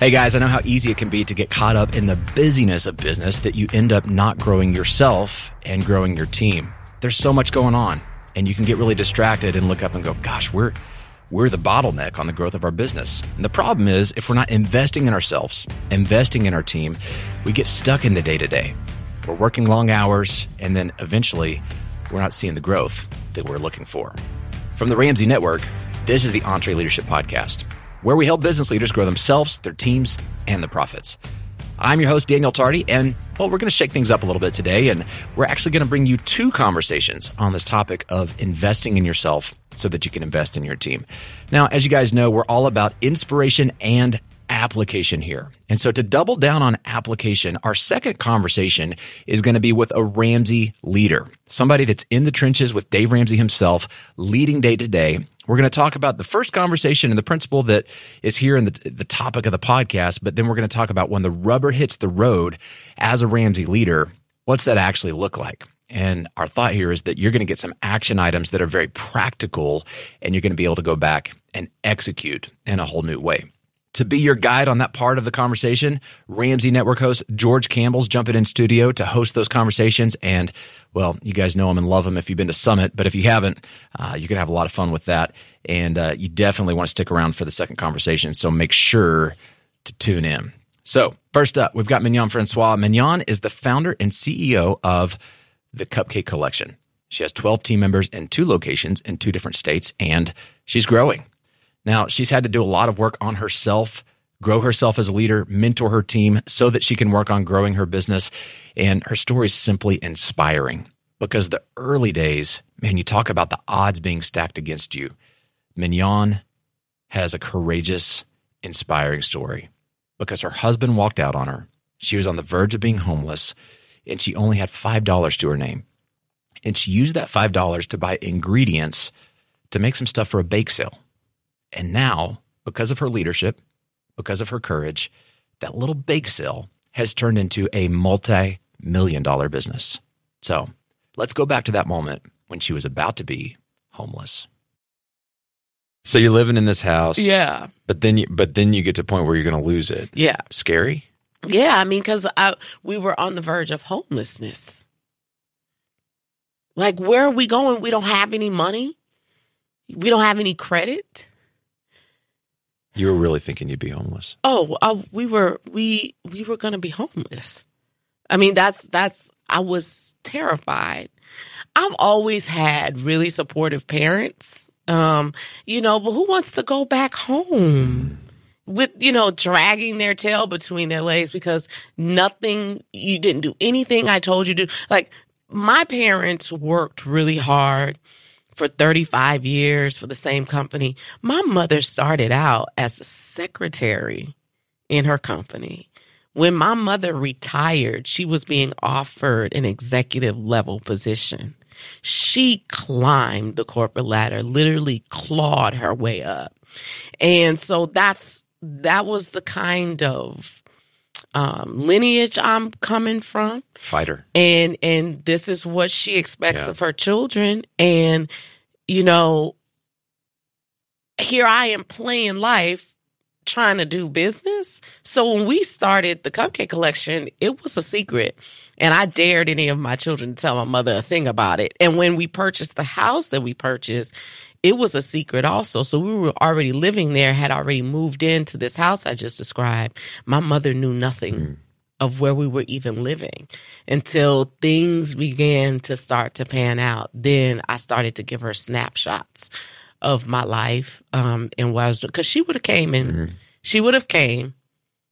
Hey guys, I know how easy it can be to get caught up in the busyness of business that you end up not growing yourself and growing your team. There's so much going on, and you can get really distracted and look up and go, gosh, we're we're the bottleneck on the growth of our business. And the problem is, if we're not investing in ourselves, investing in our team, we get stuck in the day to day. We're working long hours, and then eventually, we're not seeing the growth that we're looking for. From the Ramsey Network, this is the EntreLeadership Podcast where we help business leaders grow themselves, their teams, and the profits. I'm your host, Daniel Tardy, and well, we're going to shake things up a little bit today, and we're actually going to bring you two conversations on this topic of investing in yourself so that you can invest in your team. Now, as you guys know, we're all about inspiration and application here. And so to double down on application, our second conversation is going to be with a Ramsey leader, somebody that's in the trenches with Dave Ramsey himself, leading day to day. We're going to talk about the first conversation and the principle that is here in the, the topic of the podcast, but then we're going to talk about when the rubber hits the road as a Ramsey leader, what's that actually look like? And our thought here is that you're going to get some action items that are very practical and you're going to be able to go back and execute in a whole new way. To be your guide on that part of the conversation, Ramsey Network host George Kamel's jumping in studio to host those conversations. And, well, you guys know him and love him if you've been to Summit, but if you haven't, uh, you're going to have a lot of fun with that. And uh, you definitely want to stick around for the second conversation. So make sure to tune in. So, first up, we've got Mignon Francois. Mignon is the founder and CEO of the Cupcake Collection. She has 12 team members in two locations in two different states, and she's growing. Now, she's had to do a lot of work on herself, grow herself as a leader, mentor her team so that she can work on growing her business. And her story is simply inspiring because the early days, man, you talk about the odds being stacked against you. Mignon has a courageous, inspiring story because her husband walked out on her. She was on the verge of being homeless and she only had $5 to her name. And she used that $5 to buy ingredients to make some stuff for a bake sale. And now, because of her leadership, because of her courage, that little bake sale has turned into a multi million dollar business. So let's go back to that moment when she was about to be homeless. So you're living in this house. Yeah. But then you but then you get to a point where you're gonna lose it. Yeah. Scary? Yeah. I mean, because I we were on the verge of homelessness. Like, where are we going? We don't have any money. We don't have any credit. You were really thinking you'd be homeless. Oh, uh, we were we we were going to be homeless. I mean, that's that's I was terrified. I've always had really supportive parents. Um, you know, but who wants to go back home? With, you know, dragging their tail between their legs because nothing, you didn't do anything I told you to. Like, my parents worked really hard for 35 years for the same company. My mother started out as a secretary in her company. When my mother retired, she was being offered an executive level position. She climbed the corporate ladder, literally clawed her way up. And so that's, that was the kind of um, lineage I'm coming from. Fighter. And and this is what she expects yeah. of her children. And, you know, here I am playing life trying to do business. So when we started the cupcake collection, it was a secret. And I dared any of my children to tell my mother a thing about it. And when we purchased the house that we purchased, it was a secret also. So we were already living there, had already moved into this house I just described. My mother knew nothing. Mm. Of where we were even living until things began to start to pan out. Then I started to give her snapshots of my life um, and what I was because she would have came and mm-hmm. she would have came,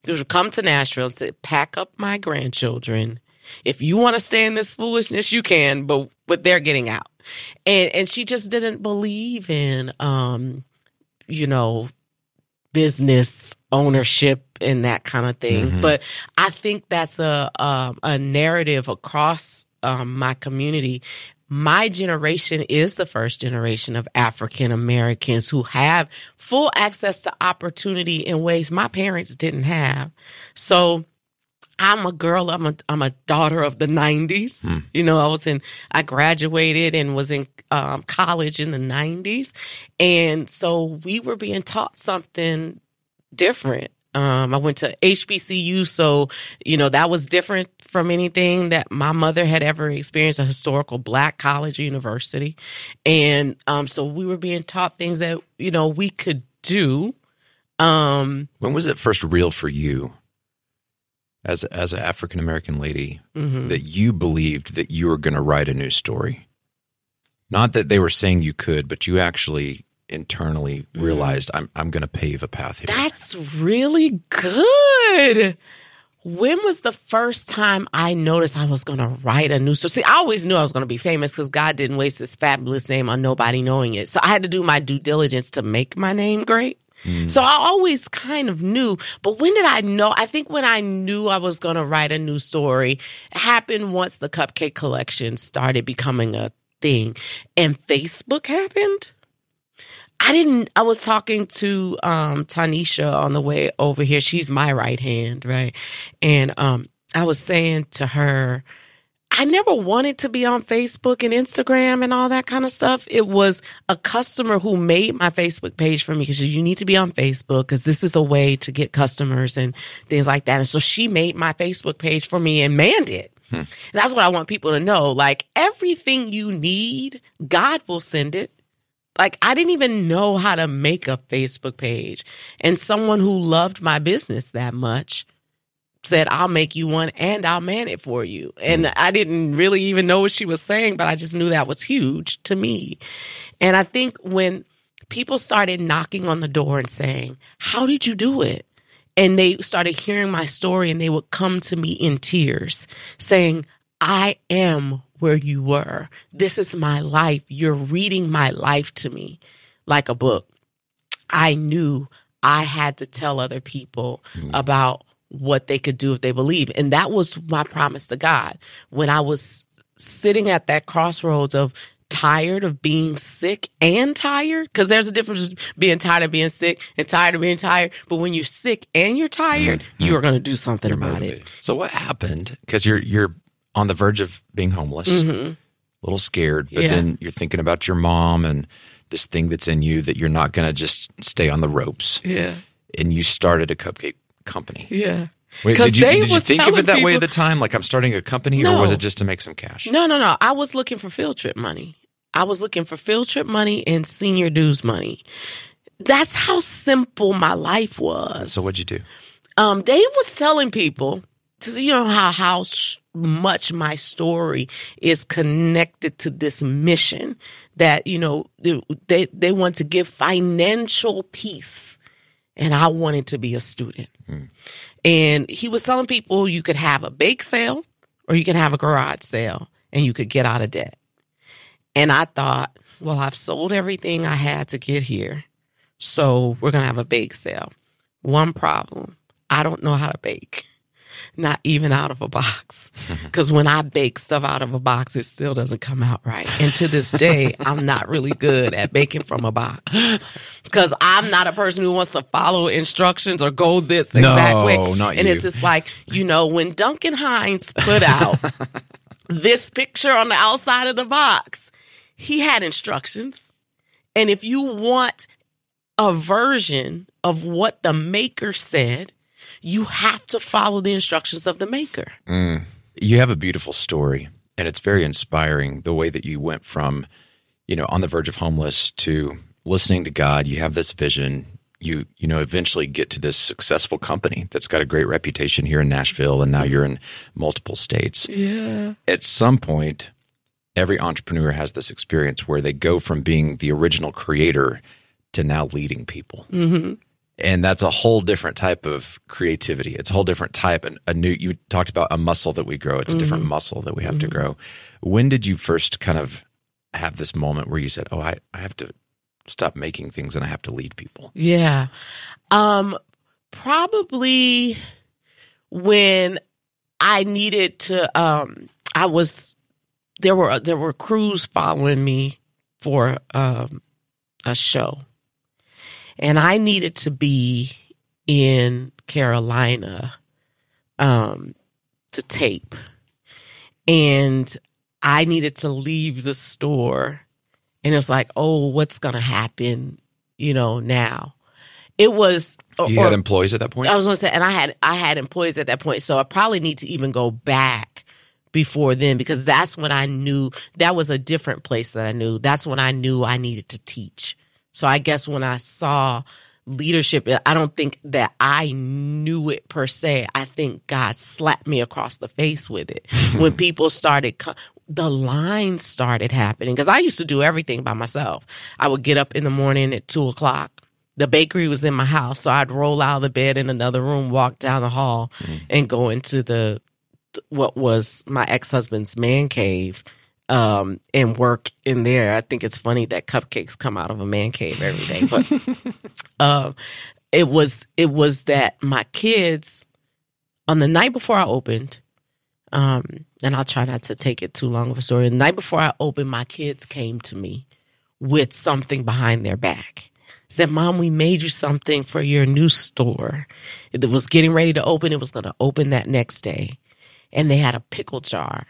she would have come to Nashville and said, "Pack up my grandchildren. If you want to stay in this foolishness, you can, but but they're getting out." and and she just didn't believe in um you know business ownership and that kind of thing mm-hmm. but i think that's a um, a narrative across um, my community my generation is the first generation of African Americans who have full access to opportunity in ways my parents didn't have. So I'm a girl. I'm a I'm a daughter of the '90s. Mm. You know, I was in. I graduated and was in um, college in the '90s, and so we were being taught something different. Um, I went to HBCU, so you know that was different from anything that my mother had ever experienced. A historical black college university, and um, so we were being taught things that you know we could do. Um, when was it first real for you, as as an African American lady, mhm. that you believed that you were going to write a new story? Not that they were saying you could, but you actually internally realized I'm I'm going to pave a path here. That's really good. When was the first time I noticed I was going to write a new story? See, I always knew I was going to be famous because God didn't waste his fabulous name on nobody knowing it. So I had to do my due diligence to make my name great. So I always kind of knew, but when did I know? I think when I knew I was going to write a new story happened once the cupcake collection started becoming a thing and Facebook happened. I didn't. I was talking to um, Tanisha on the way over here. She's my right hand, right? And um, I was saying to her, I never wanted to be on Facebook and Instagram and all that kind of stuff. It was a customer who made my Facebook page for me because you need to be on Facebook because this is a way to get customers and things like that. And so she made my Facebook page for me and manned it. And that's what I want people to know. Like everything you need, God will send it like I didn't even know how to make a Facebook page. And someone who loved my business that much said, I'll make you one and I'll man it for you. And mm. I didn't really even know what she was saying, but I just knew that was huge to me. And I think when people started knocking on the door and saying, How did you do it? And they started hearing my story and they would come to me in tears saying, I am where you were. This is my life. You're reading my life to me like a book. I knew I had to tell other people mm. about what they could do if they believe. And that was my promise to God. When I was sitting at that crossroads of tired of being sick and tired, because there's a difference between being tired of being sick and tired of being tired. But when you're sick and you're tired, you are going to do something about it. So what happened? Because you're you're on the verge of being homeless, a little scared, but Mm-hmm. Yeah. then you're thinking about your mom and this thing that's in you that you're not going to just stay on the ropes. Yeah. And you started a cupcake company. Yeah. Wait, did you, they did you think of it that way at the time? Like I'm starting a company, or was it just to make some cash? No, no, no. I was looking for field trip money. I was looking for field trip money and senior dues money. That's how simple my life was. So what'd you do? um, Dave was telling people, to, you know how how sh- much my story is connected to this mission that you know they they want to give financial peace, and I wanted to be a student. And he was telling people you could have a bake sale or you can have a garage sale, and you could get out of debt. And I thought, well, I've sold everything I had to get here. So we're going to have a bake sale. One problem I don't know how to bake, not even out of a box. Because when I bake stuff out of a box, it still doesn't come out right. And to this day, I'm not really good at baking from a box. Because I'm not a person who wants to follow instructions or go this exact No, way. not and you. it's just like, you know, when Duncan Hines put out this picture on the outside of the box, he had instructions. And if you want a version of what the maker said, you have to follow the instructions of the maker. Mm. You have a beautiful story, and it's very inspiring the way that you went from, you know, on the verge of homeless to listening to God. You have this vision. You you know eventually get to this successful company that's got a great reputation here in Nashville, and now you're in multiple states. Yeah. At some point, every entrepreneur has this experience where they go from being the original creator to now leading people hmm and that's a whole different type of creativity. It's a whole different type. And a new, you talked about a muscle that we grow. It's a different muscle that we have to grow. When did you first kind of have this moment where you said, "Oh, I, I have to stop making things and I have to lead people"? Yeah. Um probably when I needed to um I was there were there were crews following me for um a show. And I needed to be in Carolina um to tape. And I needed to leave the store and it's like, "Oh, what's going to happen, you know, now?" it was. You or, had employees at that point. I was going to say, and I had I had employees at that point, so I probably need to even go back before then because that's when I knew that was a different place that I knew. That's when I knew I needed to teach. So I guess when I saw leadership, I don't think that I knew it per se. I think God slapped me across the face with it when people started, the lines started happening because I used to do everything by myself. I would get up in the morning at two o'clock. The bakery was in my house, so I'd roll out of the bed in another room, walk down the hall, mm. and go into the what was my ex husband's man cave um, and work in there. I think it's funny that cupcakes come out of a man cave every day, but um, it was it was that my kids on the night before I opened, um, and I'll try not to take it too long of a story. The night before I opened, my kids came to me with something behind their back. Said, Mom, we made you something for your new store. It was getting ready to open. It was going to open that next day. And they had a pickle jar.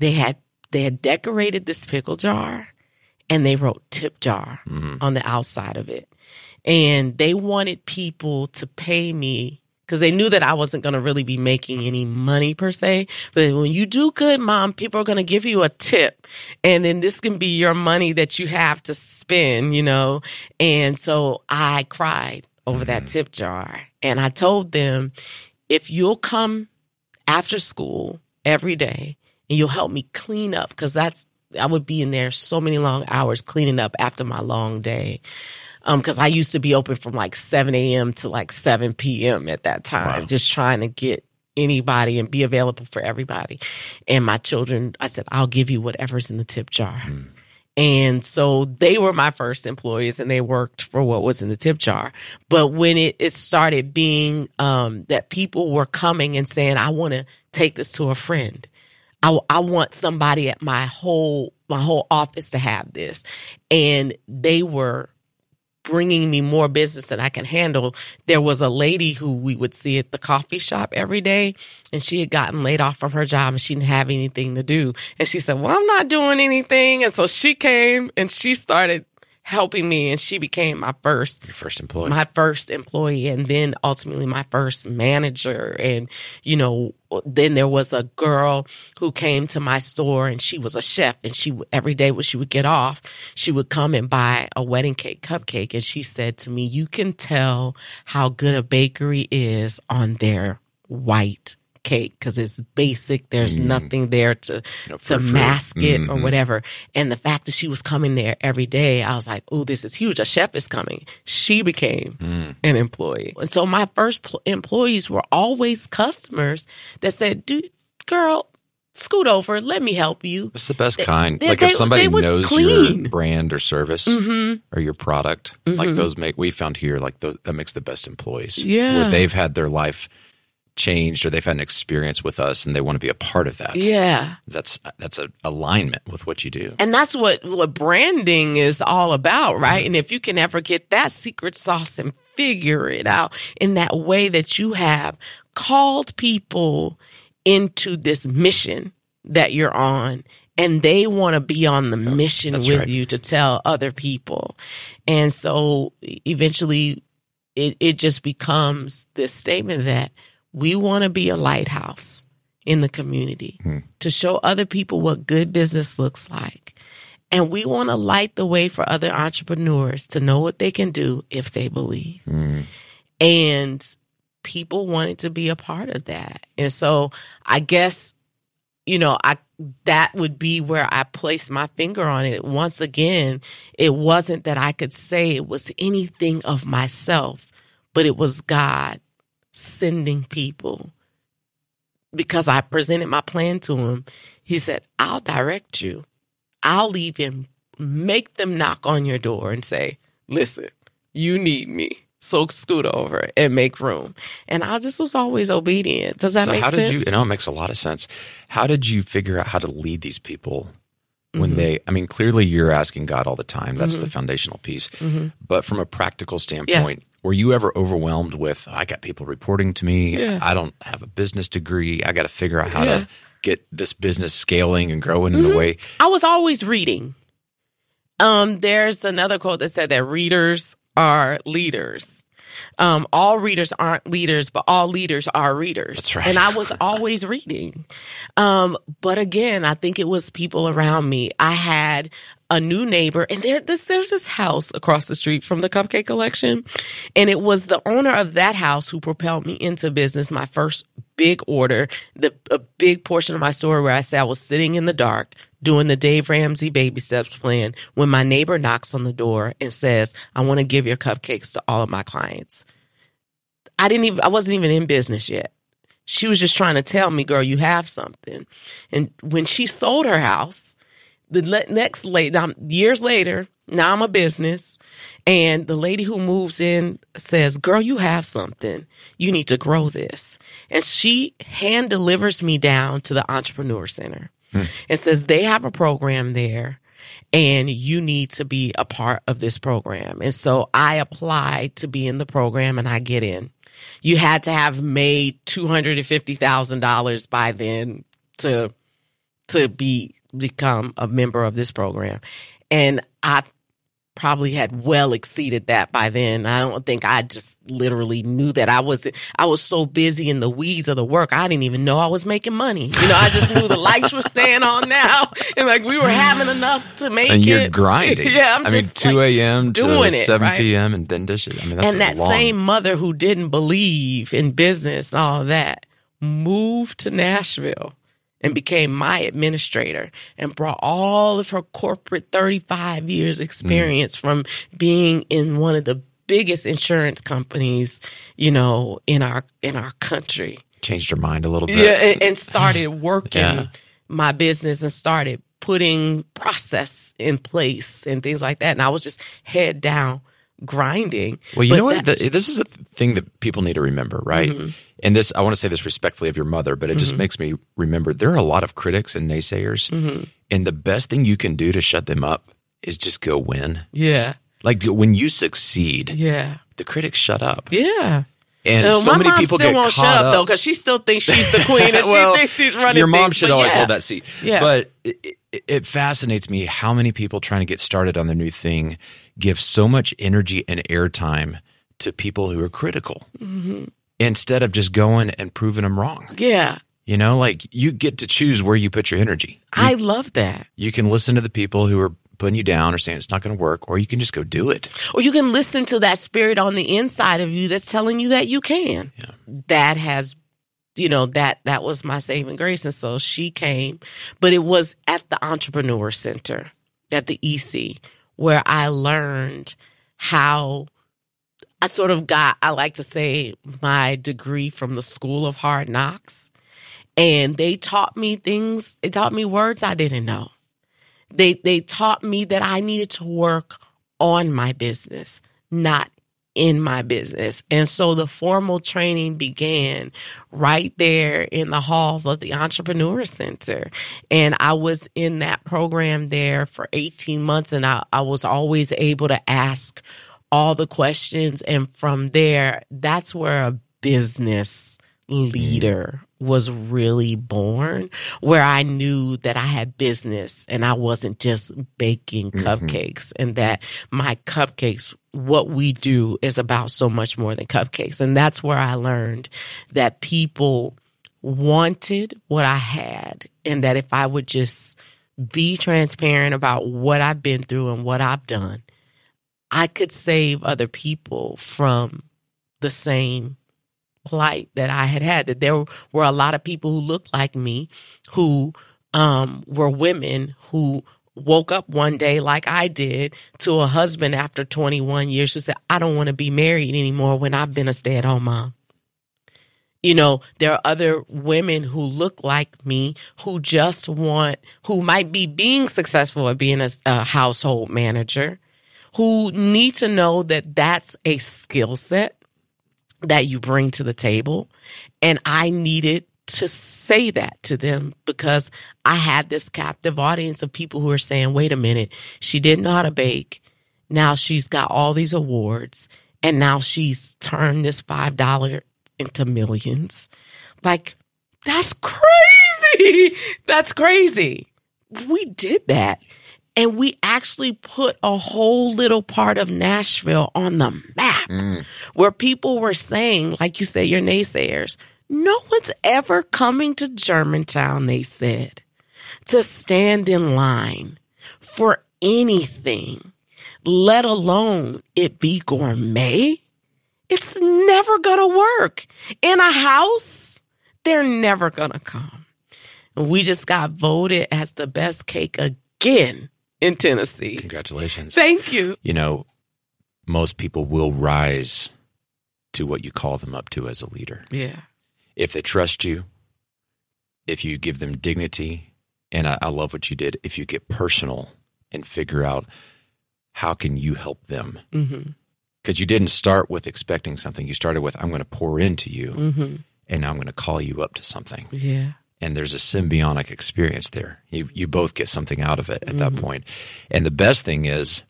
They had they had decorated this pickle jar and they wrote tip jar mm-hmm. on the outside of it. And they wanted people to pay me because they knew that I wasn't going to really be making any money per se. But when you do good, mom, people are going to give you a tip. And then this can be your money that you have to spend, you know? And so I cried over mm-hmm. that tip jar. And I told them, if you'll come after school every day and you'll help me clean up because that's I would be in there so many long hours cleaning up after my long day. Um, cause I used to be open from like 7 a.m. to like 7 p.m. at that time, wow. just trying to get anybody and be available for everybody. And my children, I said, I'll give you whatever's in the tip jar. Mm. And so they were my first employees and they worked for what was in the tip jar. But when it, it started being, um, that people were coming and saying, I want to take this to a friend. I, I want somebody at my whole my whole office to have this and they were bringing me more business than I can handle. There was a lady who we would see at the coffee shop every day, and she had gotten laid off from her job and she didn't have anything to do. And she said, Well, I'm not doing anything. And so she came and she started helping me and she became my first your first employee. my first employee and then ultimately my first manager. And you know then there was a girl who came to my store and she was a chef and she every day when she would get off she would come and buy a wedding cake cupcake and she said to me you can tell how good a bakery is on their white cake because it's basic. There's mm. nothing there to know, to mask it mm-hmm. or whatever. And the fact that she was coming there every day, I was like, "Oh, this is huge. A chef is coming." She became mm. an employee, and so my first pl- employees were always customers that said, "Dude, girl." Scoot over. Let me help you. It's the best kind. They, like they, if somebody knows clean. your brand or service mm-hmm. or your product, mm-hmm. like those make we found here, like that makes the best employees. Yeah, where they've had their life changed or they've had an experience with us and they want to be a part of that. Yeah. That's that's a alignment with what you do. And that's what what branding is all about, right? Mm-hmm. And if you can ever get that secret sauce and figure it out in that way that you have called people into this mission that you're on and they want to be on the mission with right. you to tell other people. And so eventually it, it just becomes this statement that we want to be a lighthouse in the community hmm. to show other people what good business looks like. And we want to light the way for other entrepreneurs to know what they can do if they believe. Hmm. And people wanted to be a part of that. And so I guess, you know, I that would be where I placed my finger on it. Once again, it wasn't that I could say it was anything of myself, but it was God sending people because I presented my plan to him. He said, I'll direct you. I'll even make them knock on your door and say, listen, you need me. So scoot over and make room. And I just was always obedient. Does that so make how sense? Did you, you know, it makes a lot of sense. How did you figure out how to lead these people when mm-hmm. they i mean clearly you're asking god all the time that's mm-hmm. the foundational piece mm-hmm. but from a practical standpoint were you ever overwhelmed with i got people reporting to me yeah. i don't have a business degree i got to figure out how yeah. to get this business scaling and growing in the mm-hmm. way i was always reading um there's another quote that said that readers are leaders Um, all readers aren't leaders, but all leaders are readers. That's right. And I was always reading. Um, but again, I think it was people around me. I had a new neighbor and there this there's this house across the street from the cupcake collection and it was the owner of that house who propelled me into business my first big order the a big portion of my story where i said i was sitting in the dark doing the dave ramsey baby steps plan when my neighbor knocks on the door and says i want to give your cupcakes to all of my clients. I didn't even i wasn't even in business yet. She was just trying to tell me girl you have something. And when she sold her house the next late now, years later now i'm a business and the lady who moves in says girl you have something. You need to grow this. And she hand delivers me down to the entrepreneur center hmm. and says they have a program there and you need to be a part of this program. And so i applied to be in the program and i get in. You had to have made $250000 by then to to be become a member of this program. And I probably had well exceeded that by then. I don't think I just literally knew that I was I was so busy in the weeds of the work. I didn't even know I was making money. You know, I just knew the lights were staying on now and like we were having enough to make and it. you're grinding. yeah, I'm I mean, just, 2 like, a.m. to doing it, 7 right? p.m. and then dishes. I mean, that's and that long, same mother who didn't believe in business and all that moved to Nashville and became my administrator and brought all of her corporate 35 years mm. experience from being in one of the biggest insurance companies, you know, in our in our country. changed her mind a little bit. Yeah, and, and started working Yeah. my business and started putting process in place and things like that. And I was just head down grinding. Well, you know what? The, this is a thing that people need to remember, right? Mm-hmm. And this, I want to say this respectfully of your mother, but it just makes me remember there are a lot of critics and naysayers. Mm-hmm. And the best thing you can do to shut them up is just go win. Yeah. Like when you succeed, Yeah. the critics shut up. Yeah. And No, so many people still get won't caught shut up, up though because she still thinks she's the queen and Well, she thinks she's running. Your mom things, should always yeah. hold that seat. Yeah. But it, it, it fascinates me how many people trying to get started on their new thing give so much energy and airtime to people who are critical Mm-hmm. instead of just going and proving them wrong. Yeah, You know, like you get to choose where you put your energy. I love that. You can listen to the people who are putting you down or saying it's not going to work, or you can just go do it. Or you can listen to that spirit on the inside of you that's telling you that you can. Yeah. That has, you know, that that was my saving grace, and so she came, but it was at the Entrepreneur Center at the EC where I learned how. I sort of got, I like to say, my degree from the School of Hard Knocks. And they taught me things, they taught me words I didn't know. They they taught me that I needed to work on my business, not in my business. And so the formal training began right there in the halls of the Entrepreneur Center. And I was in that program there for 18 months and I, I was always able to ask all the questions. And from there, that's where a business leader was really born where I knew that I had business and I wasn't just baking mm-hmm. cupcakes and that my cupcakes, what we do is about so much more than cupcakes. And that's where I learned that people wanted what I had and that if I would just be transparent about what I've been through and what I've done, I could save other people from the same plight that I had had. That there were a lot of people who looked like me, who um, were women who woke up one day like I did to a husband after 21 years who said, I don't want to be married anymore when I've been a stay at home mom. You know, there are other women who look like me who just want, who might be being successful at being a, a household manager, who need to know that that's a skill set that you bring to the table. And I needed to say that to them because I had this captive audience of people who are saying, wait a minute, she didn't know how to bake. Now she's got all these awards and now she's turned this $5 into millions. Like, that's crazy. That's crazy. We did that. And we actually put a whole little part of Nashville on the map Mm. where people were saying, like you say, your naysayers, no one's ever coming to Germantown, they said, to stand in line for anything, let alone it be gourmet. It's never gonna work. In a house, they're never gonna come. And we just got voted as the best cake again in Tennessee. Congratulations. Thank you. you know, most people will rise to what you call them up to as a leader. Yeah. If they trust you, if you give them dignity, and I, I love what you did, if you get personal and figure out how can you help them. Mm-hmm. Because you didn't start with expecting something. You started with, I'm going to pour into you, Mm-hmm. and now I'm going to call you up to something. Yeah. and there's a symbiotic experience there. You you both get something out of it at that Mhm. point. And the best thing is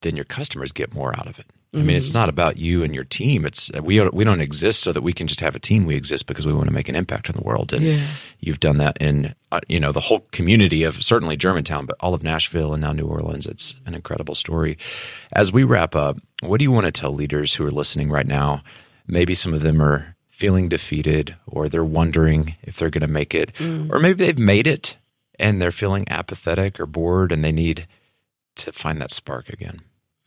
then your customers get more out of it. I mean, it's not about you and your team. It's we don't, we don't exist so that we can just have a team. We exist because we want to make an impact in the world. And Yeah. you've done that in uh, you know the whole community of certainly Germantown, but all of Nashville and now New Orleans. It's an incredible story. As we wrap up, what do you want to tell leaders who are listening right now? Maybe some of them are feeling defeated, or they're wondering if they're going to make it, or maybe they've made it and they're feeling apathetic or bored, and they need to find that spark again.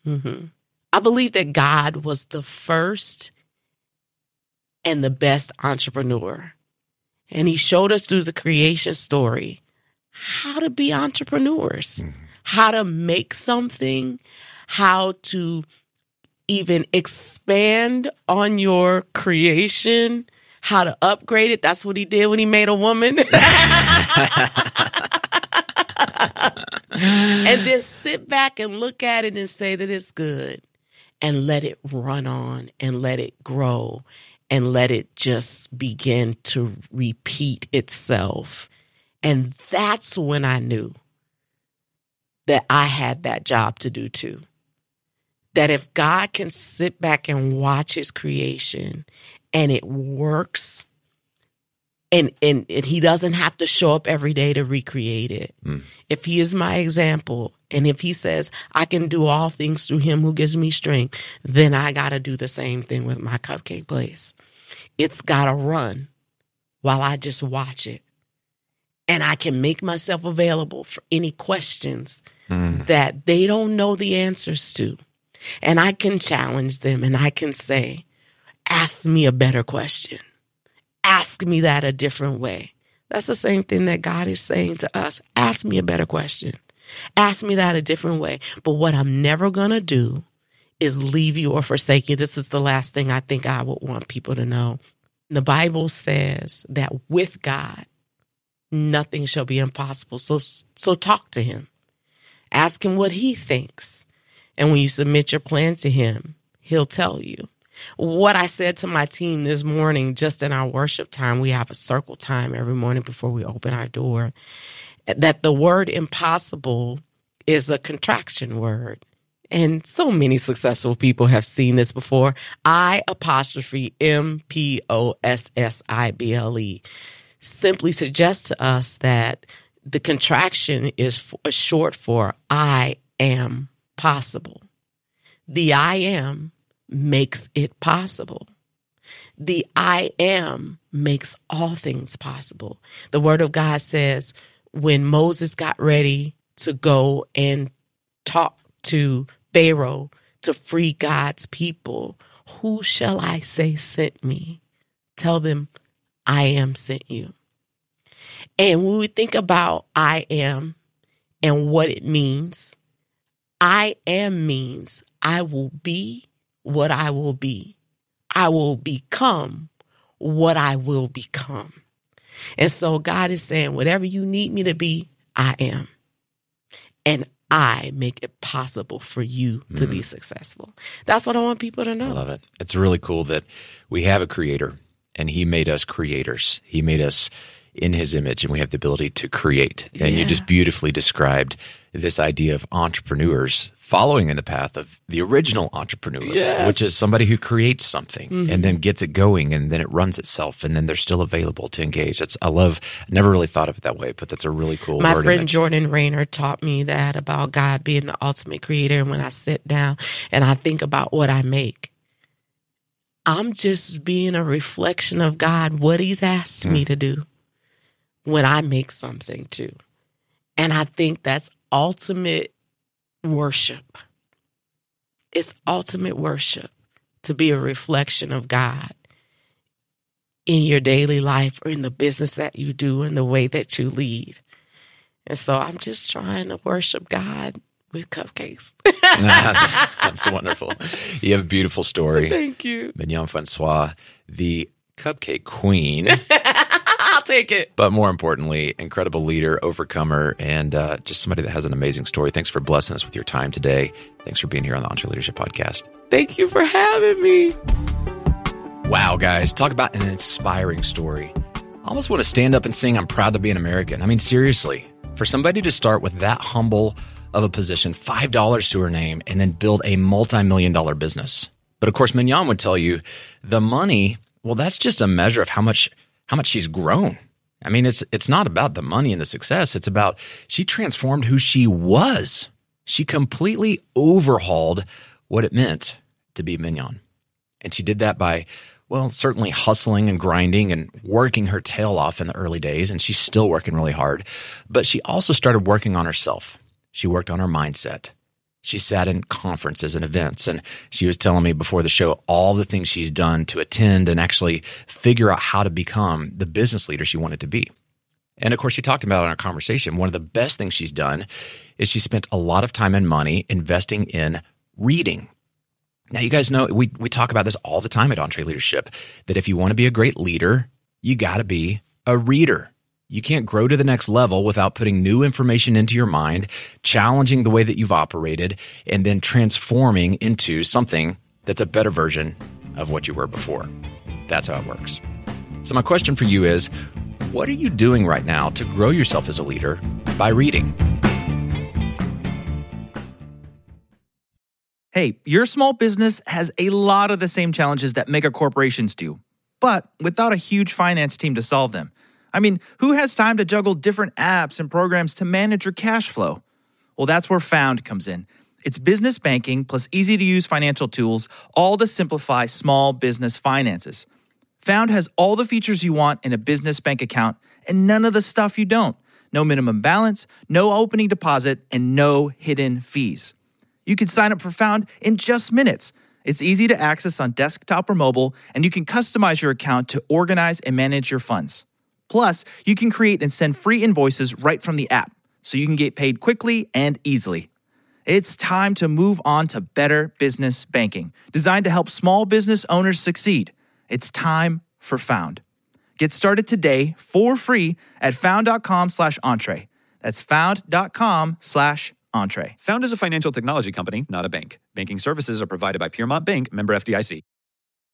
hmm I believe that God was the first and the best entrepreneur. And he showed us through the creation story how to be entrepreneurs, mm-hmm. how to make something, how to even expand on your creation, how to upgrade it. That's what he did when he made a woman. and then sit back and look at it and say that it's good and let it run on and let it grow and let it just begin to repeat itself. And that's when I knew that I had that job to do too. That if God can sit back and watch his creation and it works and, and, and he doesn't have to show up every day to recreate it. Mm. If he is my example and if he says I can do all things through him who gives me strength, then I got to do the same thing with my cupcake place. It's got to run while I just watch it. And I can make myself available for any questions Mm. that they don't know the answers to. And I can challenge them and I can say, ask me a better question. Ask me that a different way. That's the same thing that God is saying to us. Ask me a better question. Ask me that a different way. But what I'm never going to do is leave you or forsake you. This is the last thing I think I would want people to know. The Bible says that with God, nothing shall be impossible. So, so talk to him. Ask him what he thinks. And when you submit your plan to him, he'll tell you. What I said to my team this morning, just in our worship time, we have a circle time every morning before we open our door, that the word impossible is a contraction word. And so many successful people have seen this before. I apostrophe M P O S S I B L E simply suggests to us that the contraction is f- short for I am possible. The I am makes it possible. The I am makes all things possible. The word of God says when Moses got ready to go and talk to Pharaoh to free God's people, who shall I say sent me? Tell them I am sent you. And when we think about I am and what it means, I am means I will be what I will be. I will become what I will become. And so God is saying, whatever you need me to be, I am. And I make it possible for you to be mm. successful. That's what I want people to know. I love it. It's really cool that we have a creator and he made us creators. He made us in his image and we have the ability to create. And you just beautifully described this idea of entrepreneurs following in the path of the original entrepreneur, Yes. which is somebody who creates something Mhm. and then gets it going and then it runs itself and then they're still available to engage. That's I love. Never really thought of it that way, but that's a really cool. My friend Jordan Raynor taught me that about God being the ultimate creator. And when I sit down and I think about what I make, I'm just being a reflection of God, what He's asked me to do when I make something too. And I think that's ultimate worship. It's ultimate worship to be a reflection of God in your daily life or in the business that you do and the way that you lead. And so I'm just trying to worship God with cupcakes. that's wonderful. You have a beautiful story. Thank you. Mignon Francois, the cupcake queen, take it. but more importantly, incredible leader, overcomer, and uh, just somebody that has an amazing story. Thanks for blessing us with your time today. Thanks for being here on the EntreLeadership Podcast. Thank you for having me. Wow, guys, talk about an inspiring story. I almost want to stand up and sing, I'm proud to be an American. I mean, seriously, for somebody to start with that humble of a position, $5 to her name, and then build a multi million dollar business. But of course, Mignon would tell you the money, well, that's just a measure of how much, how much she's grown. I mean, it's, it's not about the money and the success. It's about she transformed who she was. She completely overhauled what it meant to be Mignon. And she did that by, well, certainly hustling and grinding and working her tail off in the early days. And she's still working really hard. But she also started working on herself. She worked on her mindset. She sat in conferences and events. And she was telling me before the show all the things she's done to attend and actually figure out how to become the business leader she wanted to be. And of course, she talked about in our conversation, one of the best things she's done is she spent a lot of time and money investing in reading. Now, you guys know we, we talk about this all the time at EntreLeadership that if you want to be a great leader, you got to be a reader. You can't grow to the next level without putting new information into your mind, challenging the way that you've operated, and then transforming into something that's a better version of what you were before. That's how it works. So, my question for you is what are you doing right now to grow yourself as a leader by reading? Hey, your small business has a lot of the same challenges that mega corporations do, but without a huge finance team to solve them. I mean, who has time to juggle different apps and programs to manage your cash flow? Well, that's where Found comes in. It's business banking plus easy to use financial tools, all to simplify small business finances. Found has all the features you want in a business bank account and none of the stuff you don't. No minimum balance, no opening deposit, and no hidden fees. You can sign up for Found in just minutes. It's easy to access on desktop or mobile, and you can customize your account to organize and manage your funds. Plus, you can create and send free invoices right from the app, so you can get paid quickly and easily. It's time to move on to better business banking, designed to help small business owners succeed. It's time for Found. Get started today for free at found.com slash entree. That's found.com slash entree. Found is a financial technology company, not a bank. Banking services are provided by Piermont Bank, member FDIC.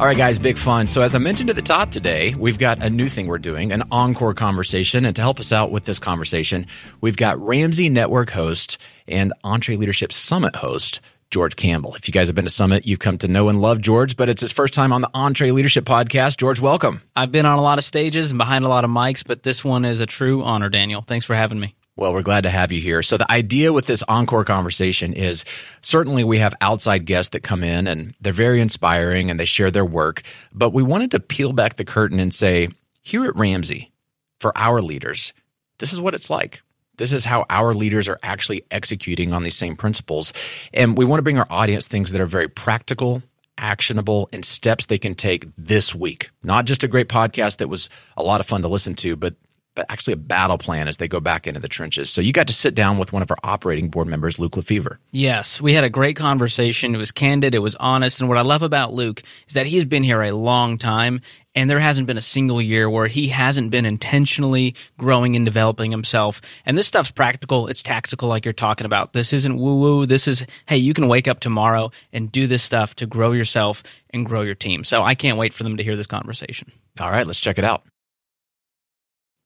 All right, guys, big fun. So, as I mentioned at the top today, we've got a new thing we're doing, an encore conversation. And to help us out with this conversation, we've got Ramsey Network host and EntreLeadership Summit host, George Kamel. If you guys have been to Summit, you've come to know and love George, but it's his first time on the EntreLeadership podcast. George, welcome. I've been on a lot of stages and behind a lot of mics, but this one is a true honor, Daniel. Thanks for having me. Well, we're glad to have you here. So the idea with this encore conversation is certainly we have outside guests that come in and they're very inspiring and they share their work, but we wanted to peel back the curtain and say, here at Ramsey, for our leaders, this is what it's like. This is how our leaders are actually executing on these same principles. And we want to bring our audience things that are very practical, actionable, and steps they can take this week. Not just a great podcast that was a lot of fun to listen to, but actually a battle plan as they go back into the trenches. So you got to sit down with one of our operating board members, Luke LeFevre. Yes, we had a great conversation. It was candid, it was honest, and what I love about Luke is that he's been here a long time and there hasn't been a single year where he hasn't been intentionally growing and developing himself. And this stuff's practical, it's tactical like you're talking about. This isn't woo woo. This is, hey, you can wake up tomorrow and do this stuff to grow yourself and grow your team. So I can't wait for them to hear this conversation. All right, let's check it out.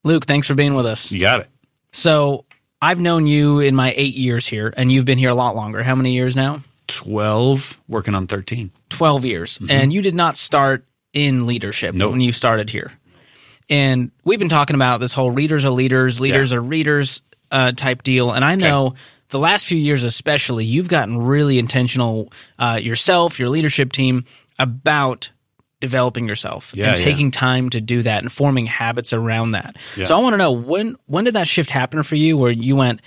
Luke, thanks for being with us. You got it. So I've known you in my eight years here, and you've been here a lot longer. How many years now? 12, working on 13. 12 years. Mm-hmm. And you did not start in leadership nope. when you started here. And we've been talking about this whole readers are leaders, leaders yeah. are readers uh, type deal. And I know okay. the last few years, especially, you've gotten really intentional uh, yourself, your leadership team about developing yourself yeah, and taking yeah. time to do that and forming habits around that. Yeah. So I want to know when when did that shift happen for you where you went,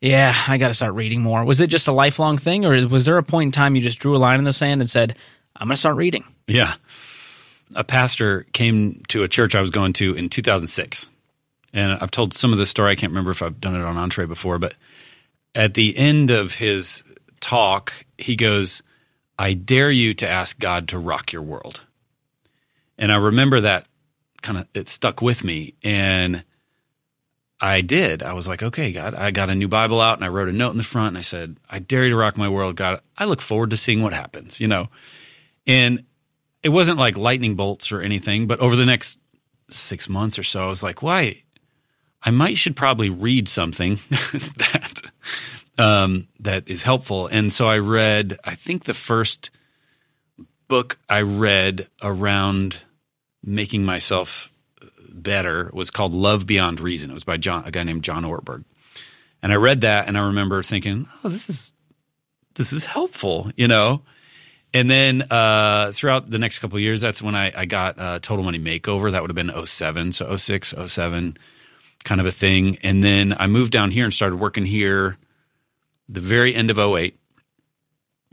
yeah, I got to start reading more. Was it just a lifelong thing or was there a point in time you just drew a line in the sand and said, I'm going to start reading? Yeah. A pastor came to a church I was going to in 2006. And I've told some of this story. I can't remember if I've done it on Entree before, but at the end of his talk, he goes, I dare you to ask God to rock your world. And I remember that kind of it stuck with me and I did. I was like, okay, God, I got a new Bible out and I wrote a note in the front and I said, I dare you to rock my world, God. I look forward to seeing what happens, you know. And it wasn't like lightning bolts or anything, but over the next six months or so, I was like, why? I might should probably read something that um, that is helpful. And so I read, I think the first book I read around making myself better was called Love Beyond Reason. It was by John, a guy named John Ortberg. And I read that and I remember thinking, oh, this is this is helpful, you know. And then uh, throughout the next couple of years, that's when I, I got uh, Total Money Makeover. That would have been 07, so 06, 07 kind of a thing. And then I moved down here and started working here the very end of 08.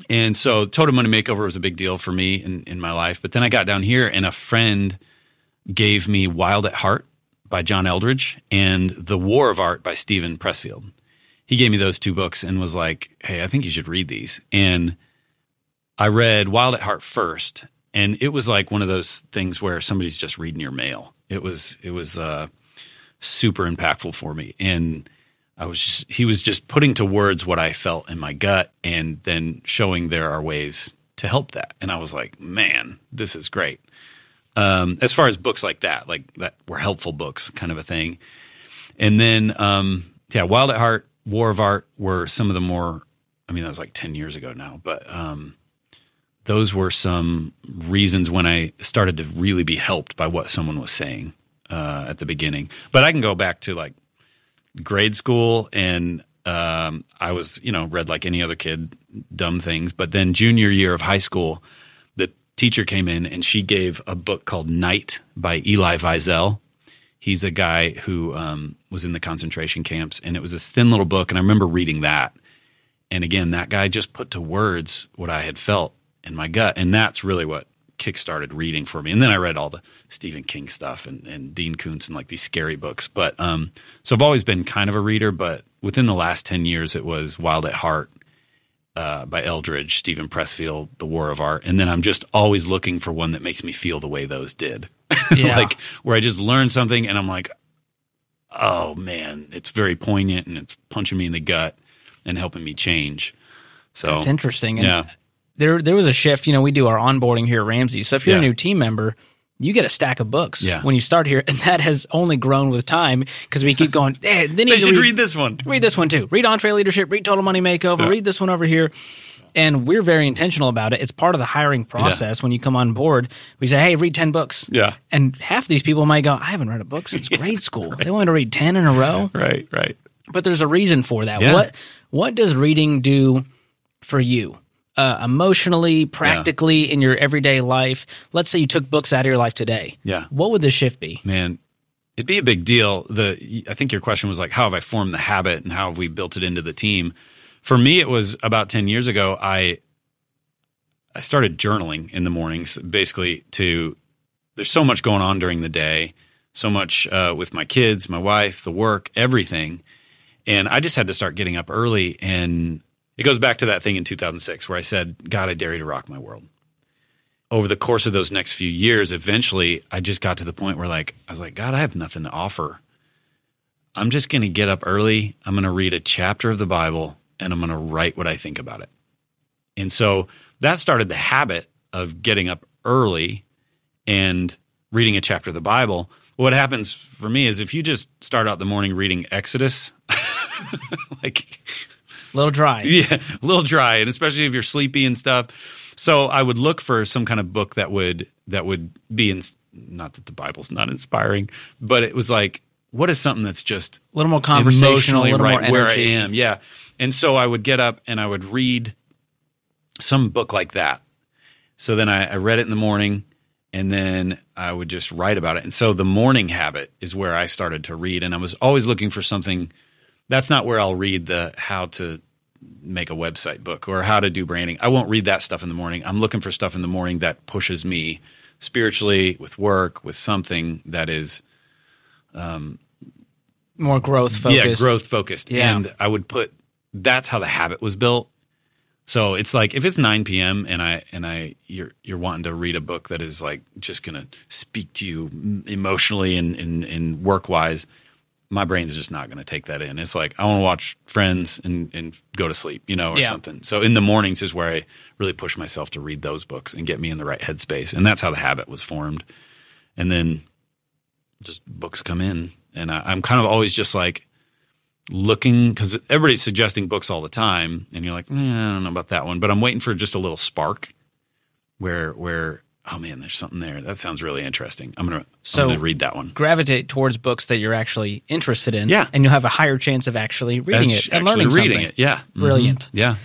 And so Total Money Makeover was a big deal for me in, in my life. But then I got down here and a friend gave me Wild at Heart by John Eldredge and The War of Art by Steven Pressfield. He gave me those two books and was like, Hey, I think you should read these. And I read Wild at Heart first, and it was like one of those things where somebody's just reading your mail. It was it was uh, super impactful for me. And I was just, he was just putting to words what I felt in my gut and then showing there are ways to help that. And I was like, man, this is great. Um, as far as books like that, like that were helpful books, kind of a thing. And then, um, yeah, Wild at Heart, War of Art were some of the more, I mean, that was like 10 years ago now, but um, those were some reasons when I started to really be helped by what someone was saying uh, at the beginning. But I can go back to like grade school and um, I was, you know, read like any other kid, dumb things. But then junior year of high school, the teacher came in and she gave a book called Night by Elie Wiesel. He's a guy who um, was in the concentration camps, and it was this thin little book. And I remember reading that. And again, that guy just put to words what I had felt in my gut, and that's really what kickstarted reading for me. And then I read all the Stephen King stuff and, and Dean Koontz and like these scary books. But um, so I've always been kind of a reader, but within the last 10 years, it was Wild at Heart uh, by Eldredge, Steven Pressfield, The War of Art. And then I'm just always looking for one that makes me feel the way those did. Yeah. like where I just learn something and I'm like, oh man, it's very poignant and it's punching me in the gut and helping me change. So it's interesting. And yeah there there was a shift. You know, we do our onboarding here at Ramsey. So if you're Yeah. a new team member, you get a stack of books Yeah. when you start here, and that has only grown with time because we keep going. Hey, then They you should read this one. read this one too. Read EntreLeadership. Read Total Money Makeover. Yeah. Read this one over here. And we're very intentional about it. It's part of the hiring process. When you come on board, we say, "Hey, read ten books." Yeah. And half these people might go, "I haven't read a book since grade school." They want to read ten in a row Right, right. but there's a reason for that. Yeah. What what does reading do for you? Uh, emotionally, practically, in your everyday life. Let's say you took books out of your life today. Yeah. What would the shift be? Man, it'd be a big deal. The I think your question was like, how have I formed the habit and how have we built it into the team? For me, it was about ten years ago. I I started journaling in the mornings, basically to. There's so much going on during the day, so much uh, with my kids, my wife, the work, everything, and I just had to start getting up early. And it goes back to that thing in 2006 where I said, "God, I dare you to rock my world." over the course of those next few years, eventually I just got to the point where like I was like, God, I have nothing to offer. I'm just going to get up early. I'm going to read a chapter of the Bible and I'm going to write what I think about it. And so that started the habit of getting up early and reading a chapter of the Bible. What happens for me is if you just start out the morning reading Exodus, like A little dry. yeah, a little dry, and especially if you're sleepy and stuff. So I would look for some kind of book that would that would be in, not that the Bible's not inspiring, but it was like what is something that's just A little more conversational, a emotionally little right more where I am. Yeah, and so I would get up and I would read some book like that. So then I, I read it in the morning, and then I would just write about it. And so the morning habit is where I started to read, and I was always looking for something. That's not where I'll read the how to make a website book or how to do branding. I won't read that stuff in the morning. I'm looking for stuff in the morning that pushes me spiritually, with work, with something that is um, More growth focused. yeah, growth focused. Yeah. And I would put that's how the habit was built. So it's like if it's 9 p.m. and I and I you're you're wanting to read a book that is like just gonna speak to you emotionally and and, and work wise, my brain's just not gonna take that in. It's like I want to watch Friends and and go to sleep, you know, or Yeah. something. So in the mornings is where I really push myself to read those books and get me in the right headspace, and that's how the habit was formed. And then just books come in, and I, I'm kind of always just like looking because everybody's suggesting books all the time, and you're like, eh, I don't know about that one, but I'm waiting for just a little spark where where oh man, there's something there that sounds really interesting. I'm gonna So- I'm gonna read that one. Gravitate towards books that you're actually interested in. Yeah. And you'll have a higher chance of actually reading That's it and learning reading something. it. Yeah, Brilliant. Mhm. Yeah,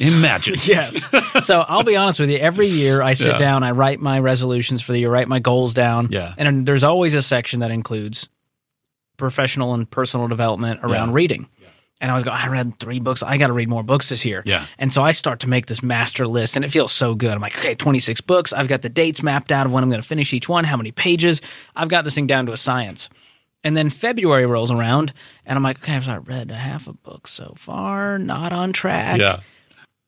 imagine. Yes. so I'll be honest with you. Every year I sit Yeah. down, I write my resolutions for the year, write my goals down. Yeah. And there's always a section that includes professional and personal development around Yeah. reading. And I was going, I read three books. I got to read more books this year. Yeah. And so I start to make this master list and it feels so good. I'm like, okay, 26 books. I've got the dates mapped out of when I'm going to finish each one, how many pages. I've got this thing down to a science. And then February rolls around and I'm like, okay, I've not read a half a book so far, not on track Yeah,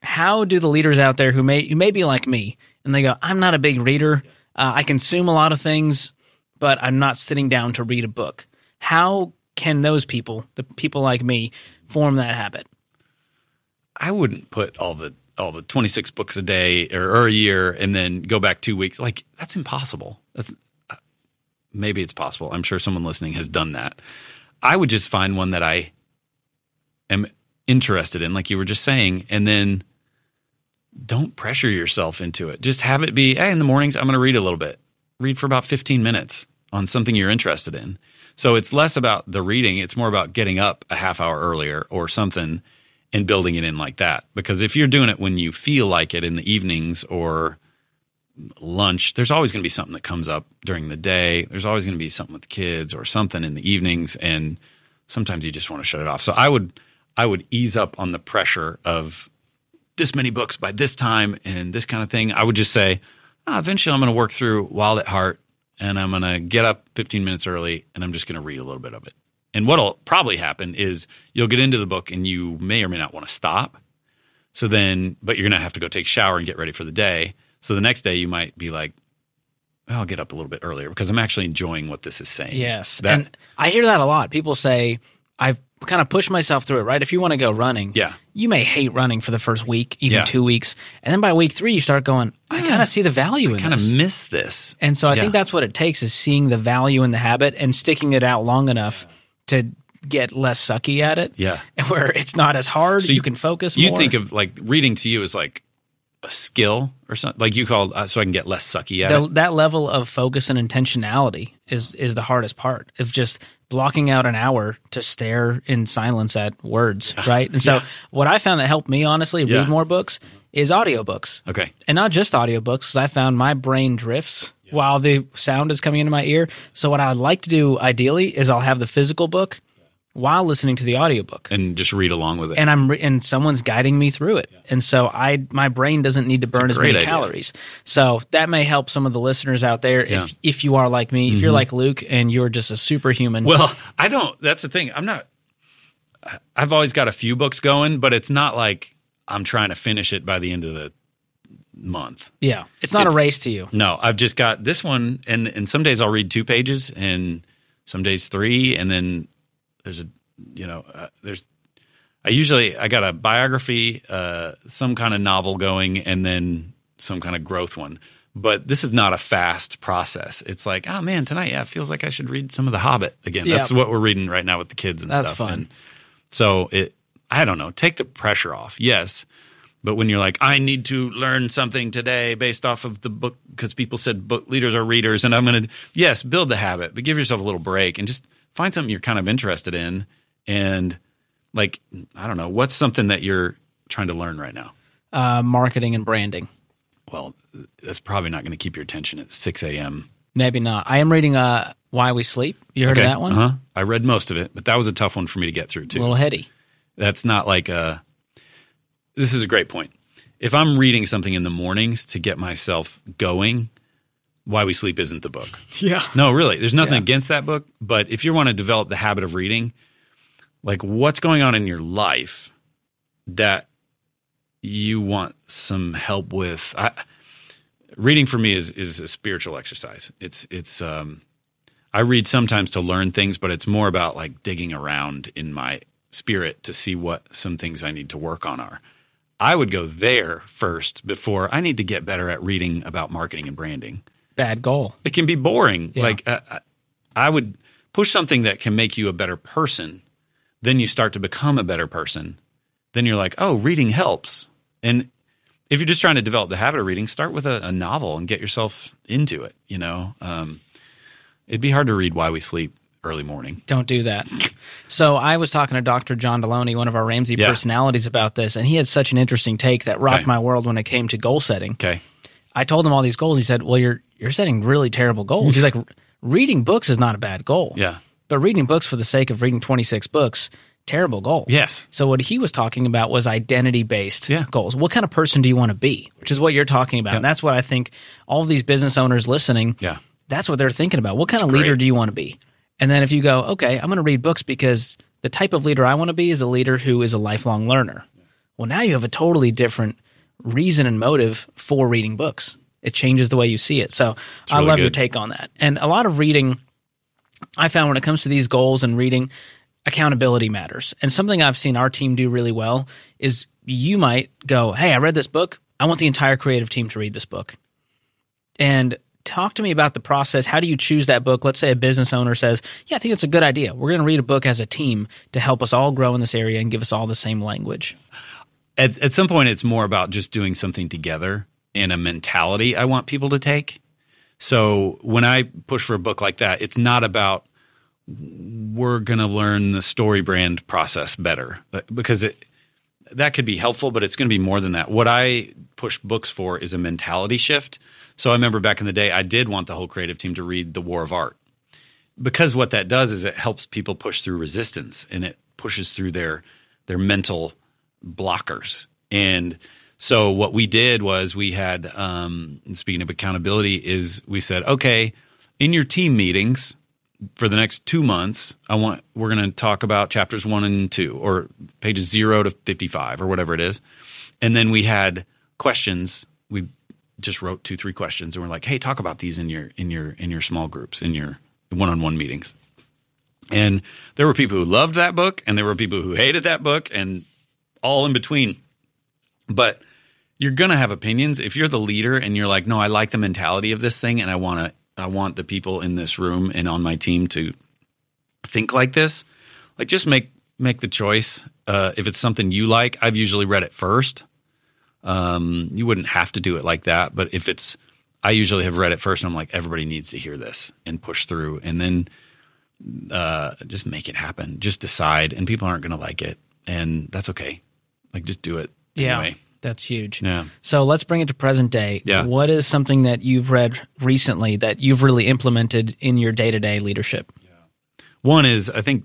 how do the leaders out there who may who may be like me and they go, I'm not a big reader. Uh, I consume a lot of things, but I'm not sitting down to read a book. How can those people, the people like me, form that habit? I wouldn't put all the all the 26 books a day or, or a year and then go back two weeks. Like that's impossible. That's uh, maybe it's possible. I'm sure someone listening has done that. I would just find one that I am interested in, like you were just saying, and then don't pressure yourself into it. Just have it be, hey, in the mornings, I'm going to read a little bit. Read for about 15 minutes on something you're interested in. So it's less about the reading, it's more about getting up a half hour earlier or something and building it in like that. Because if you're doing it when you feel like it in the evenings or lunch, there's always going to be something that comes up during the day. There's always going to be something with the kids or something in the evenings and sometimes you just want to shut it off. So I would I would ease up on the pressure of this many books by this time and this kind of thing. I would just say, ah, eventually I'm going to work through Wild at Heart and I'm going to get up 15 minutes early and I'm just going to read a little bit of it. And what'll probably happen is you'll get into the book and you may or may not want to stop. So then, but you're going to have to go take a shower and get ready for the day. So the next day you might be like, well, I'll get up a little bit earlier because I'm actually enjoying what this is saying. Yes. That- and I hear that a lot. People say, I've kind of push myself through it, right? If you want to go running, Yeah. you may hate running for the first week, even Yeah. two weeks, and then by week three, you start going, I kind of see the value in kind of miss this. And so I Yeah. think that's what it takes is seeing the value in the habit and sticking it out long enough to get less sucky at it. Yeah. Where it's not as hard, So you, can focus You more. think of like reading to you as like a skill or something, like you called, uh, so I can get less sucky at the, it. that level of focus and intentionality is is the hardest part of just blocking out an hour to stare in silence at words, right? And so what I found that helped me honestly Yeah. read more books is audiobooks. Okay. And not just audiobooks, because I found my brain drifts while the sound is coming into my ear. So what I would like to do ideally is I'll have the physical book while listening to the audiobook. And just read along with it. And I'm re- and someone's guiding me through it, and so I my brain doesn't need to burn as many idea. calories. So that may help some of the listeners out there. Yeah. Mm-hmm. If if you are like me, if you're like Luke and you're just a superhuman, Well, I don't. That's the thing. I'm not. I've always got a few books going, but it's not like I'm trying to finish it by the end of the month. yeah, it's not It's- a race to you. No, I've just got this one, and and some days I'll read two pages, and some days three, and then there's a, you know, uh, there's. I usually I got a biography, uh, some kind of novel going, and then some kind of growth one. But this is not a fast process. It's like, oh man, tonight, yeah, it feels like I should read some of The Hobbit again. Yeah. That's what we're reading right now with the kids and That's stuff. fun. And so it, I don't know, take the pressure off. Yes, but when you're like, I need to learn something today based off of the book, because people said book leaders are readers, and I'm going to, yes, build the habit, but give yourself a little break and just find something you're kind of interested in. And like, I don't know, what's something that you're trying to learn right now? Uh, marketing and branding, Well, that's probably not going to keep your attention at 6 a.m. maybe not. I am reading uh, Why We Sleep. You heard of that one? Uh-huh. I read most of it, but that was a tough one for me to get through, too. A little heady. That's not like a. This is a great point. If I'm reading something in the mornings to get myself going, Why We Sleep isn't the book. Yeah. No, really. There's nothing against that book, but if you want to develop the habit of reading, like what's going on in your life that you want some help with, I, reading for me is is a spiritual exercise. It's it's um I read sometimes to learn things, but it's more about like digging around in my spirit to see what some things I need to work on are. I would go there first before I need to get better at reading about marketing and branding Bad goal. it can be boring. Yeah. Like uh, I- would push something that can make you a better person. Then you start to become a better person. Then you're like, oh, reading helps. And if you're just trying to develop the habit of reading, start with a, a novel and get yourself into it. You know, um, it'd be hard to read Why We Sleep early morning. Don't do that. So I was talking to Dr. John Deloney, one of our Ramsey Yeah. personalities, about this, and he had such an interesting take that rocked Okay. my world when it came to goal setting. Okay. I told him all these goals. He said, "Well, you're you're setting really terrible goals." He's like, "Reading books is not a bad goal, Yeah. but reading books for the sake of reading 26 books, terrible goal." Yes. So what he was talking about was identity based Yeah. goals. What kind of person do you want to be? Which is what you're talking about. And that's what I think all of these business owners listening, Yeah. that's what they're thinking about. What kind of great. leader do you want to be? And then if you go, okay, I'm going to read books because the type of leader I want to be is a leader who is a lifelong learner. Well, now you have a totally different reason and motive for reading books. It changes the way you see it. So I really love your take on that. And a lot of reading, I found when it comes to these goals and reading, accountability matters. And something I've seen our team do really well is you might go, Hey, I read this book. I want the entire creative team to read this book. And talk to me about the process. How do you choose that book? Let's say a business owner says, Yeah, I think it's a good idea. We're going to read a book as a team to help us all grow in this area and give us all the same language. At, at some point, it's more about just doing something together and a mentality I want people to take. So when I push for a book like that, it's not about we're going to learn the story brand process better because it that could be helpful, but it's going to be more than that. What I push books for is a mentality shift. So I remember back in the day, I did want the whole creative team to read The War of Art because what that does is it helps people push through resistance and it pushes through their their mental blockers. And so what we did was we had, um, speaking of accountability, is we said, okay, in your team meetings for the next two months, I want we're going to talk about chapters one and two, or pages zero to fifty-five, or whatever it is. And then we had questions. We just wrote two, three questions, and we're like, hey, talk about these in your in your in your small groups, in your one-on-one meetings. And there were people who loved that book, and there were people who hated that book, and all in between. But you're gonna have opinions if you're the leader and you're like, no, I like the mentality of this thing, and I want to, I want the people in this room and on my team to think like this. Like, just make make the choice. Uh, if it's something you like, I've usually read it first. Um, you wouldn't have to do it like that, but if it's, I usually have read it first, and I'm like, everybody needs to hear this and push through, and then uh, just make it happen. Just decide, and people aren't going to like it, and that's okay. Like, just do it Yeah. That's huge. Yeah. So let's bring it to present day. Yeah. What is something that you've read recently that you've really implemented in your day to day leadership? One is I think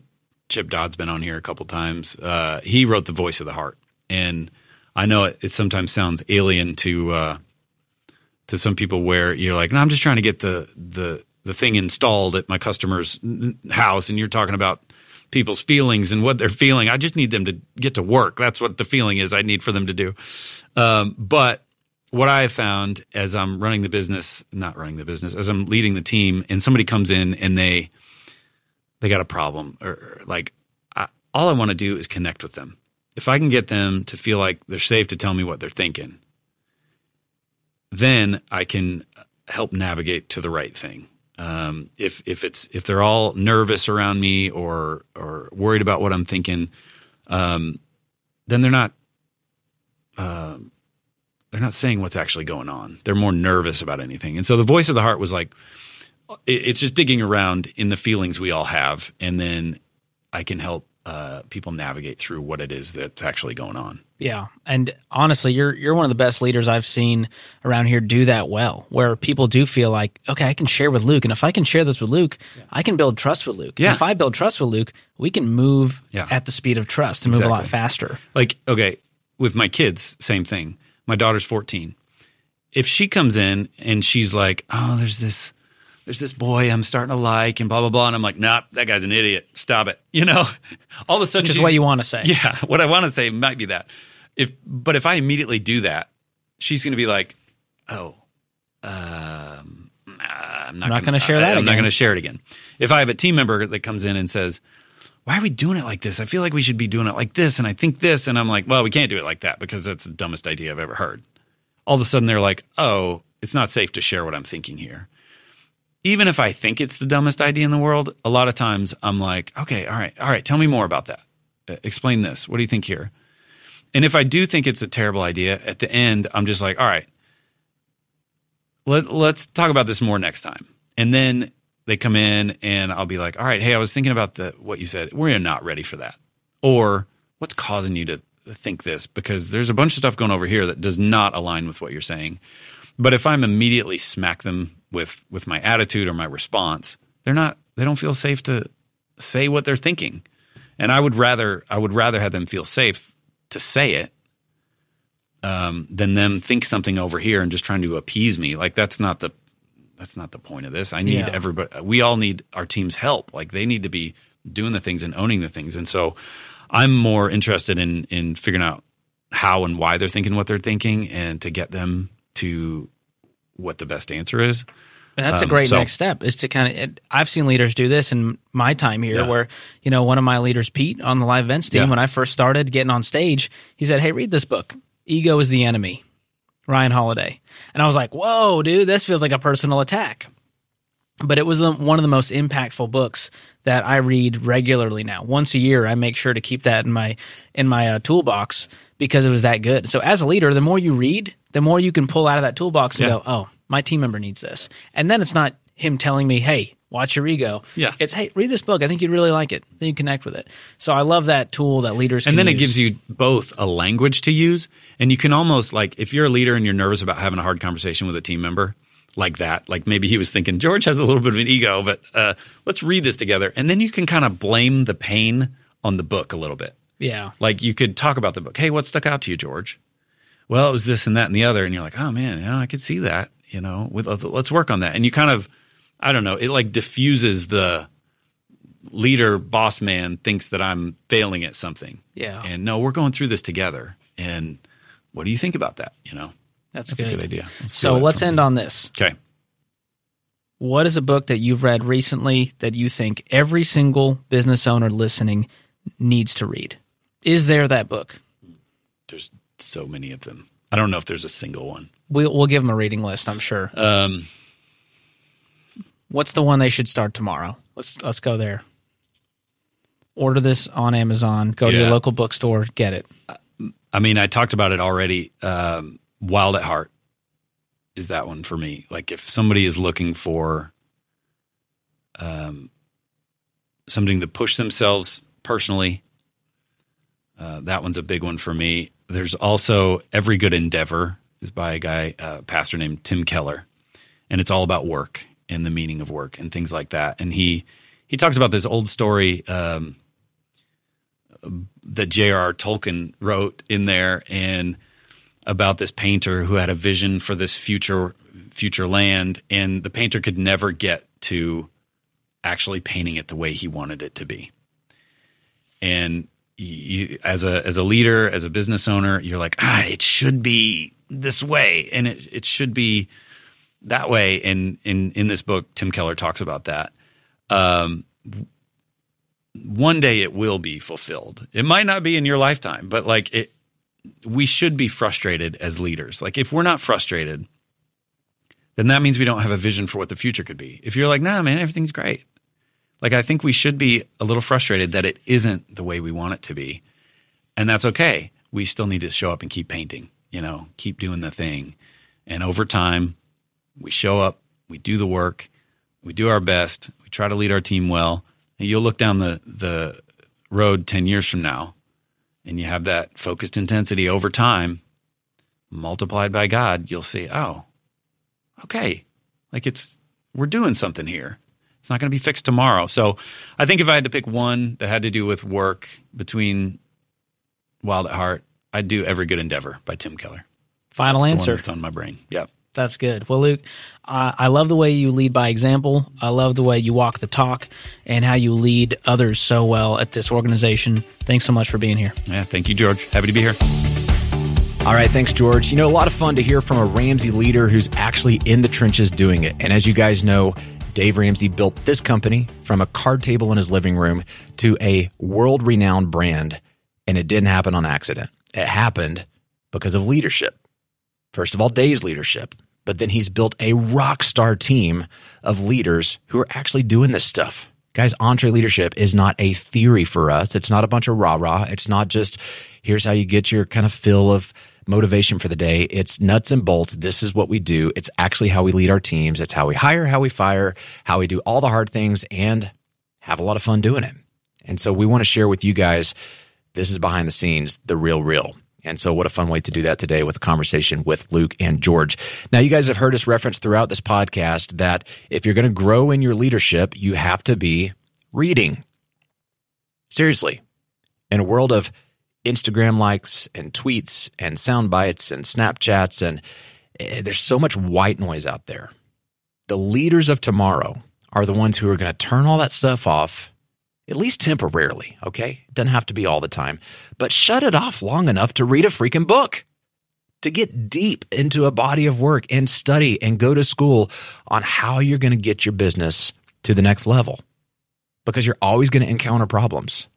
Chip Dodd's been on here a couple times. Uh, he wrote the Voice of the Heart, and I know it, it sometimes sounds alien to uh, to some people where you're like, no, I'm just trying to get the the the thing installed at my customer's house, and you're talking about people's feelings and what they're feeling. I just need them to get to work. That's what the feeling is. I need for them to do. Um, but what I have found as I'm running the business, not running the business, as I'm leading the team, and somebody comes in and they they got a problem or, or like I, all I want to do is connect with them. If I can get them to feel like they're safe to tell me what they're thinking, then I can help navigate to the right thing. Um, if if it's if they're all nervous around me or or worried about what I'm thinking, um, then they're not um they're not saying what's actually going on. They're more nervous about anything. And so the voice of the heart was like it- it's just digging around in the feelings we all have, and then I can help uh, people navigate through what it is that's actually going on. Yeah, and honestly, you're you're one of the best leaders I've seen around here do that well. Where people do feel like, okay, I can share with Luke, and if I can share this with Luke, I can build trust with Luke. Yeah. And if I build trust with Luke, we can move Yeah. at the speed of trust and move a lot faster. Like, okay, with my kids, same thing. My daughter's 14. If she comes in and she's like, oh, there's this. There's this boy I'm starting to like, and blah blah blah, and I'm like, nah, that guy's an idiot. Stop it. You know, all of a sudden, Which is what you want to say. Yeah, what I want to say might be that. If but if I immediately do that, she's going to be like, "Oh, um, I'm not, not gonna share that I'm not going to share it again." If I have a team member that comes in and says, "Why are we doing it like this? I feel like we should be doing it like this, and I think this," and I'm like, "Well, we can't do it like that because that's the dumbest idea I've ever heard." All of a sudden, they're like, "Oh, it's not safe to share what I'm thinking here." Even if I think it's the dumbest idea in the world, a lot of times I'm like, "Okay, all right, all right, tell me more about that. Uh, explain this. What do you think here?" And if I do think it's a terrible idea, at the end, I'm just like, all right, let, let's talk about this more next time. And then they come in and I'll be like, all right, hey, I was thinking about the what you said. We're not ready for that. Or what's causing you to think this? Because there's a bunch of stuff going over here that does not align with what you're saying. But if I'm immediately smack them with with my attitude or my response, they're not they don't feel safe to say what they're thinking. And I would rather I would rather have them feel safe to say it um, than them think something over here and just trying to appease me. Like that's not the that's not the point of this. I need Yeah. everybody. We all need our team's help. Like they need to be doing the things and owning the things. And so I'm more interested in in figuring out how and why they're thinking what they're thinking and to get them to what the best answer is. And that's a Um, great so- next step is to kind of, I've seen leaders do this in my time here Yeah. where, you know, one of my leaders, Pete, on the live events team, Yeah. when I first started getting on stage, he said, Hey, read this book. Ego is the enemy. Ryan Holiday. And I was like, whoa, dude, this feels like a personal attack. But it was the, one of the most impactful books that I read regularly now. Once a year, I make sure to keep that in my in my uh, toolbox because it was that good. So as a leader, the more you read, the more you can pull out of that toolbox and Yeah. go, "Oh, my team member needs this." And then it's not him telling me, "Hey, watch your ego." Yeah. it's, "Hey, read this book. I think you'd really like it." Then you connect with it. So I love that tool that leaders and then it gives you both a language to use and you can almost like if you're a leader and you're nervous about having a hard conversation with a team member like that like maybe he was thinking george has a little bit of an ego but uh, let's read this together and then you can kind of blame the pain on the book a little bit yeah. like you could talk about the book hey what stuck out to you george well it was this and that and the other and you're like oh man you know, i could see that you know with, let's work on that and you kind of i don't know it like diffuses the leader boss man thinks that i'm failing at something Yeah. and no we're going through this together and what do you think about that you know That's, that's good. a good idea Let's So let's end on this. okay What is a book that you've read recently that you think every single business owner listening needs to read? Is there that book? There's so many of them. I don't know if there's a single one. We'll, we'll give them a reading list, I'm sure. Um, What's the one they should start tomorrow? Let's let's go there. Order this on Amazon. Go to your local bookstore. Get it. I mean, I talked about it already. Um, Wild at Heart is that one for me. Like, if somebody is looking for um, something to push themselves personally, uh, that one's a big one for me. There's also Every Good Endeavor is by a guy, uh, pastor named Tim Keller, and it's all about work and the meaning of work and things like that. And he he talks about this old story. Um, that J.R.R. Tolkien wrote in there and about this painter who had a vision for this future future land and the painter could never get to actually painting it the way he wanted it to be. And you, as a as a leader, as a business owner, you're like, ah, it should be this way and it it should be that way and in in this book Tim Keller talks about that. Um one day it will be fulfilled. It might not be in your lifetime, but like it we should be frustrated as leaders. Like if we're not frustrated, then that means we don't have a vision for what the future could be. If you're like, "Nah, man, everything's great." Like I think we should be a little frustrated that it isn't the way we want it to be. And that's okay. We still need to show up and keep painting, you know, keep doing the thing. And over time, we show up, we do the work, we do our best, we try to lead our team well, and you'll look down the the road 10 years from now and you have that focused intensity over time multiplied by God, you'll see, oh, okay, like it's we're doing something here. It's not going to be fixed tomorrow. So, I think if I had to pick one that had to do with work between Wild at Heart, I'd do Every Good Endeavor by Tim Keller. Final That's answer. It's on my brain. Yep. That's good. Well, Luke, I I love the way you lead by example. I love the way you walk the talk and how you lead others so well at this organization. Thanks so much for being here. Yeah. Thank you, George. Happy to be here. All right, thanks, George. You know, a lot of fun to hear from a Ramsey leader who's actually in the trenches doing it. And as you guys know, Dave Ramsey built this company from a card table in his living room to a world renowned brand. And it didn't happen on accident. It happened because of leadership. First of all, Dave's leadership, but then he's built a rock star team of leaders who are actually doing this stuff. Guys, EntreLeadership is not a theory for us. It's not a bunch of rah rah. It's not just here's how you get your kind of fill of motivation for the day. It's nuts and bolts. This is what we do. It's actually how we lead our teams. It's how we hire, how we fire, how we do all the hard things and have a lot of fun doing it. And so we want to share with you guys this is behind the scenes, the real, real. And so, what a fun way to do that today with a conversation with Luke and George. Now, you guys have heard us reference throughout this podcast that if you're going to grow in your leadership, you have to be reading. Seriously, in a world of Instagram likes and tweets and sound bites and Snapchats, and eh, there's so much white noise out there. The leaders of tomorrow are the ones who are going to turn all that stuff off at least temporarily, okay? It doesn't have to be all the time, but shut it off long enough to read a freaking book, to get deep into a body of work and study and go to school on how you're going to get your business to the next level. Because you're always going to encounter problems.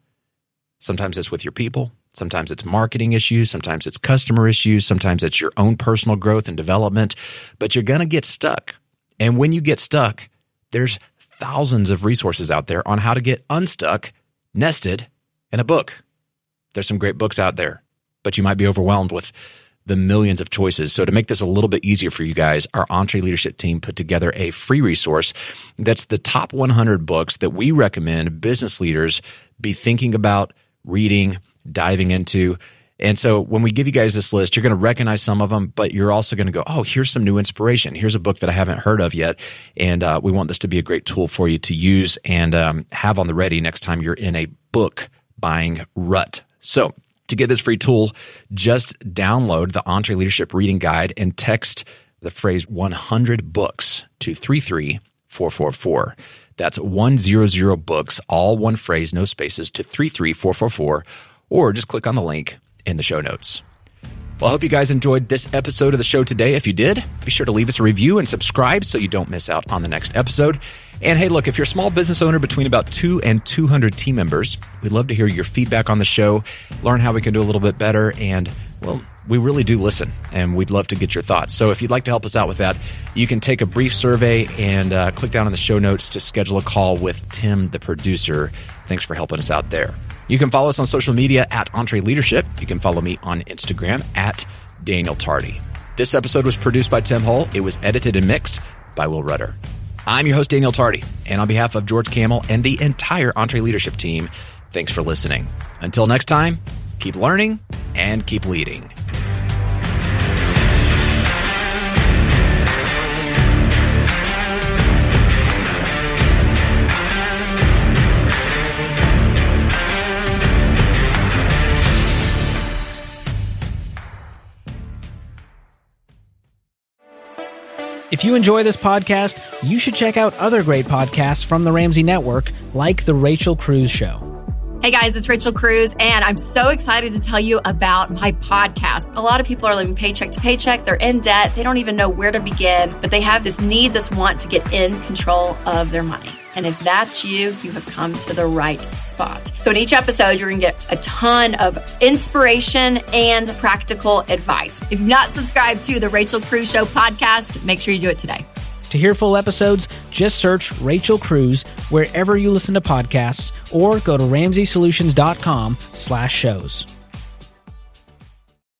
Sometimes it's with your people, sometimes it's marketing issues, sometimes it's customer issues, sometimes it's your own personal growth and development, but you're going to get stuck. And when you get stuck, there's thousands of resources out there on how to get unstuck, nested in a book. There's some great books out there, but you might be overwhelmed with the millions of choices. So, to make this a little bit easier for you guys, our EntreLeadership team put together a free resource that's the top 100 books that we recommend business leaders be thinking about reading, diving into. And so when we give you guys this list, you're going to recognize some of them, but you're also going to go, oh, here's some new inspiration. Here's a book that I haven't heard of yet. And uh, we want this to be a great tool for you to use and um, have on the ready next time you're in a book buying rut. So to get this free tool, just download the EntreLeadership Reading Guide and text the phrase 100 books to 33444. That's 100 books, all one phrase, no spaces, to 33444, or just click on the link in the show notes. Well, I hope you guys enjoyed this episode of the show today. If you did, be sure to leave us a review and subscribe so you don't miss out on the next episode. And hey, look, if you're a small business owner between about two and 200 team members, we'd love to hear your feedback on the show, learn how we can do a little bit better, and, well, we really do listen and we'd love to get your thoughts. So if you'd like to help us out with that, you can take a brief survey and uh, click down on the show notes to schedule a call with Tim, the producer. Thanks for helping us out there. You can follow us on social media at EntreLeadership. You can follow me on Instagram at Daniel Tardy. This episode was produced by Tim Hull. It was edited and mixed by Will Rudder. I'm your host, Daniel Tardy, and on behalf of George Kamel and the entire EntreLeadership team, thanks for listening. Until next time, keep learning and keep leading. If you enjoy this podcast, you should check out other great podcasts from the Ramsey Network, like The Rachel Cruz Show. Hey guys, it's Rachel Cruz, and I'm so excited to tell you about my podcast. A lot of people are living paycheck to paycheck, they're in debt, they don't even know where to begin, but they have this need, this want to get in control of their money. And if that's you, you have come to the right spot. So, in each episode, you're going to get a ton of inspiration and practical advice. If you've not subscribed to the Rachel Cruz Show podcast, make sure you do it today. To hear full episodes, just search Rachel Cruz wherever you listen to podcasts or go to ramseysolutions.com slash shows.